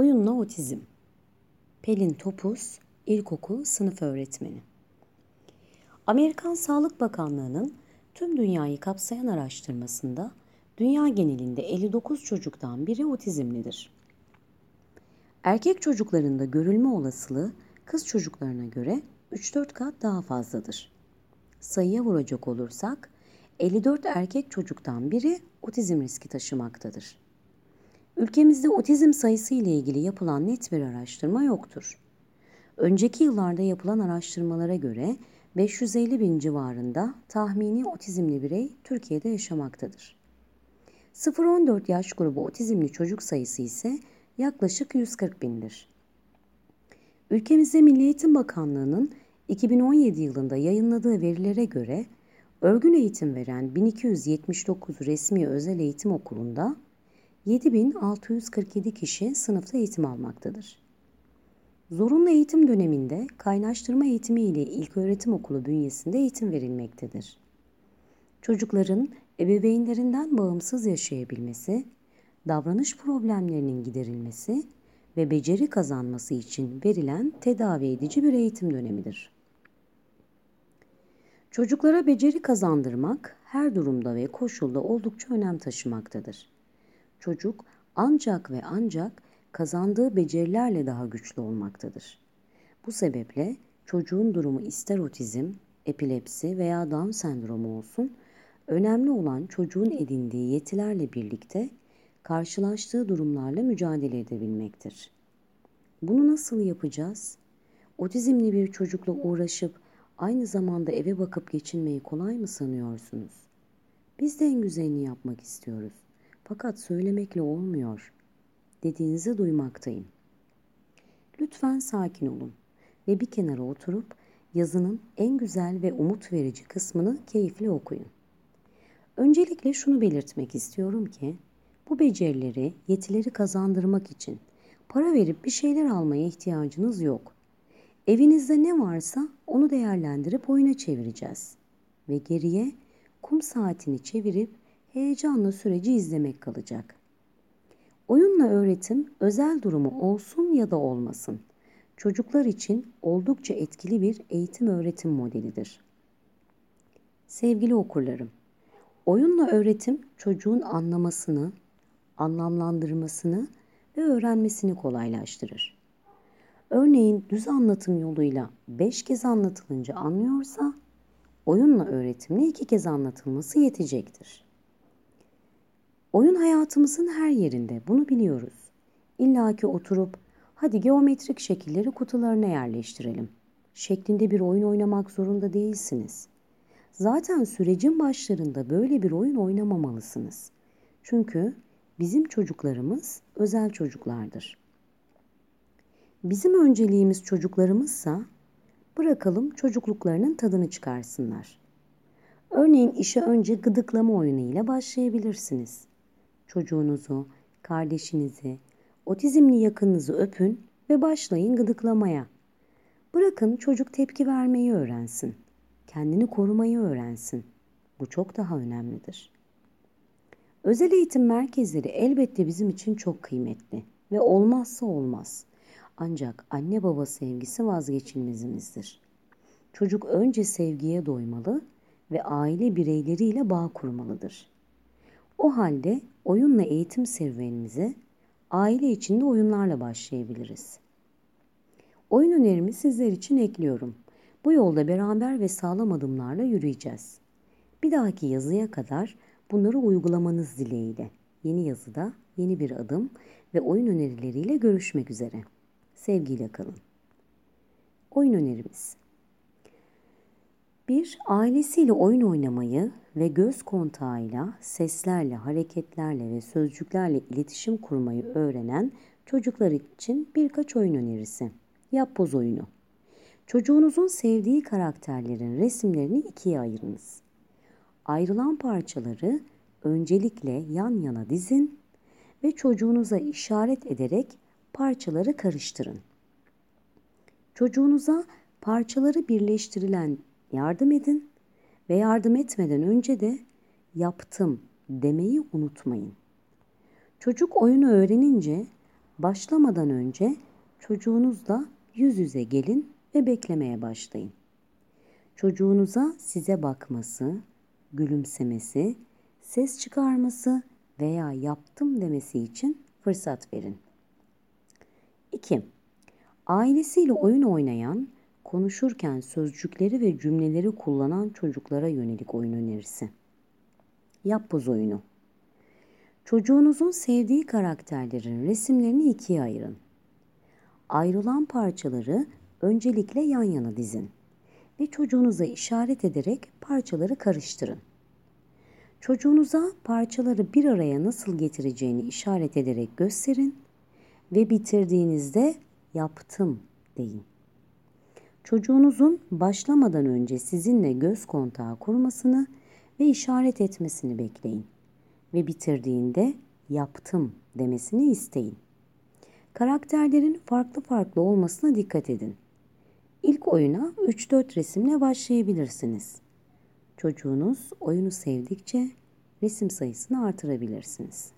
Oyunla otizm. Pelin Topuz, ilkokul sınıf öğretmeni. Amerikan Sağlık Bakanlığı'nın tüm dünyayı kapsayan araştırmasında dünya genelinde 59 çocuktan biri otizmlidir. Erkek çocuklarında görülme olasılığı kız çocuklarına göre 3-4 kat daha fazladır. Sayıya vuracak olursak 54 erkek çocuktan biri otizm riski taşımaktadır. Ülkemizde otizm sayısı ile ilgili yapılan net bir araştırma yoktur. Önceki yıllarda yapılan araştırmalara göre 550 bin civarında tahmini otizmli birey Türkiye'de yaşamaktadır. 0-14 yaş grubu otizmli çocuk sayısı ise yaklaşık 140 bindir. Ülkemizde Milli Eğitim Bakanlığı'nın 2017 yılında yayınladığı verilere göre örgün eğitim veren 1279 resmi özel eğitim okulunda 7647 kişi sınıfta eğitim almaktadır. Zorunlu eğitim döneminde kaynaştırma eğitimi ile ilköğretim okulu bünyesinde eğitim verilmektedir. Çocukların ebeveynlerinden bağımsız yaşayabilmesi, davranış problemlerinin giderilmesi ve beceri kazanması için verilen tedavi edici bir eğitim dönemidir. Çocuklara beceri kazandırmak her durumda ve koşulda oldukça önem taşımaktadır. Çocuk ancak ve ancak kazandığı becerilerle daha güçlü olmaktadır. Bu sebeple çocuğun durumu ister otizm, epilepsi veya Down sendromu olsun, önemli olan çocuğun edindiği yetilerle birlikte karşılaştığı durumlarla mücadele edebilmektir. Bunu nasıl yapacağız? Otizmli bir çocukla uğraşıp aynı zamanda eve bakıp geçinmeyi kolay mı sanıyorsunuz? Biz de en güzelini yapmak istiyoruz. Fakat söylemekle olmuyor. Dediğinizi duymaktayım. Lütfen sakin olun ve bir kenara oturup yazının en güzel ve umut verici kısmını keyifle okuyun. Öncelikle şunu belirtmek istiyorum ki bu becerileri, yetileri kazandırmak için para verip bir şeyler almaya ihtiyacınız yok. Evinizde ne varsa onu değerlendirip oyuna çevireceğiz. Ve geriye kum saatini çevirip heyecanla süreci izlemek kalacak. Oyunla öğretim özel durumu olsun ya da olmasın. Çocuklar için oldukça etkili bir eğitim öğretim modelidir. Sevgili okurlarım, oyunla öğretim çocuğun anlamasını, anlamlandırmasını ve öğrenmesini kolaylaştırır. Örneğin düz anlatım yoluyla beş kez anlatılınca anlıyorsa, oyunla öğretimle iki kez anlatılması yetecektir. Oyun hayatımızın her yerinde, bunu biliyoruz. İlla ki oturup, hadi geometrik şekilleri kutularına yerleştirelim. Şeklinde bir oyun oynamak zorunda değilsiniz. Zaten sürecin başlarında böyle bir oyun oynamamalısınız. Çünkü bizim çocuklarımız özel çocuklardır. Bizim önceliğimiz çocuklarımızsa bırakalım çocukluklarının tadını çıkarsınlar. Örneğin işe önce gıdıklama oyunu ile başlayabilirsiniz. Çocuğunuzu, kardeşinizi, otizmli yakınınızı öpün ve başlayın gıdıklamaya. Bırakın çocuk tepki vermeyi öğrensin. Kendini korumayı öğrensin. Bu çok daha önemlidir. Özel eğitim merkezleri elbette bizim için çok kıymetli ve olmazsa olmaz. Ancak anne baba sevgisi vazgeçilmezimizdir. Çocuk önce sevgiye doymalı ve aile bireyleriyle bağ kurmalıdır. O halde oyunla eğitim serüvenimize aile içinde oyunlarla başlayabiliriz. Oyun önerimi sizler için ekliyorum. Bu yolda beraber ve sağlam adımlarla yürüyeceğiz. Bir dahaki yazıya kadar bunları uygulamanız dileğiyle. Yeni yazıda yeni bir adım ve oyun önerileriyle görüşmek üzere. Sevgiyle kalın. Oyun önerimiz 1. Ailesiyle oyun oynamayı ve göz kontağıyla, seslerle, hareketlerle ve sözcüklerle iletişim kurmayı öğrenen çocuklar için birkaç oyun önerisi. Yapboz oyunu. Çocuğunuzun sevdiği karakterlerin resimlerini ikiye ayırınız. Ayrılan parçaları öncelikle yan yana dizin ve çocuğunuza işaret ederek parçaları karıştırın. Çocuğunuza parçaları birleştirilen yardım edin ve yardım etmeden önce de yaptım demeyi unutmayın. Çocuk oyunu öğrenince Başlamadan önce çocuğunuzla yüz yüze gelin ve beklemeye başlayın. Çocuğunuza size bakması, gülümsemesi, ses çıkarması veya yaptım demesi için fırsat verin. 2. Ailesiyle oyun oynayan, konuşurken sözcükleri ve cümleleri kullanan çocuklara yönelik oyun önerisi. Yapboz oyunu. Çocuğunuzun sevdiği karakterlerin resimlerini ikiye ayırın. Ayrılan parçaları öncelikle yan yana dizin ve çocuğunuza işaret ederek parçaları karıştırın. Çocuğunuza parçaları bir araya nasıl getireceğini işaret ederek gösterin ve bitirdiğinizde yaptım deyin. Çocuğunuzun başlamadan önce sizinle göz kontağı kurmasını ve işaret etmesini bekleyin ve bitirdiğinde yaptım demesini isteyin. Karakterlerin farklı farklı olmasına dikkat edin. İlk oyuna 3-4 resimle başlayabilirsiniz. Çocuğunuz oyunu sevdikçe resim sayısını artırabilirsiniz.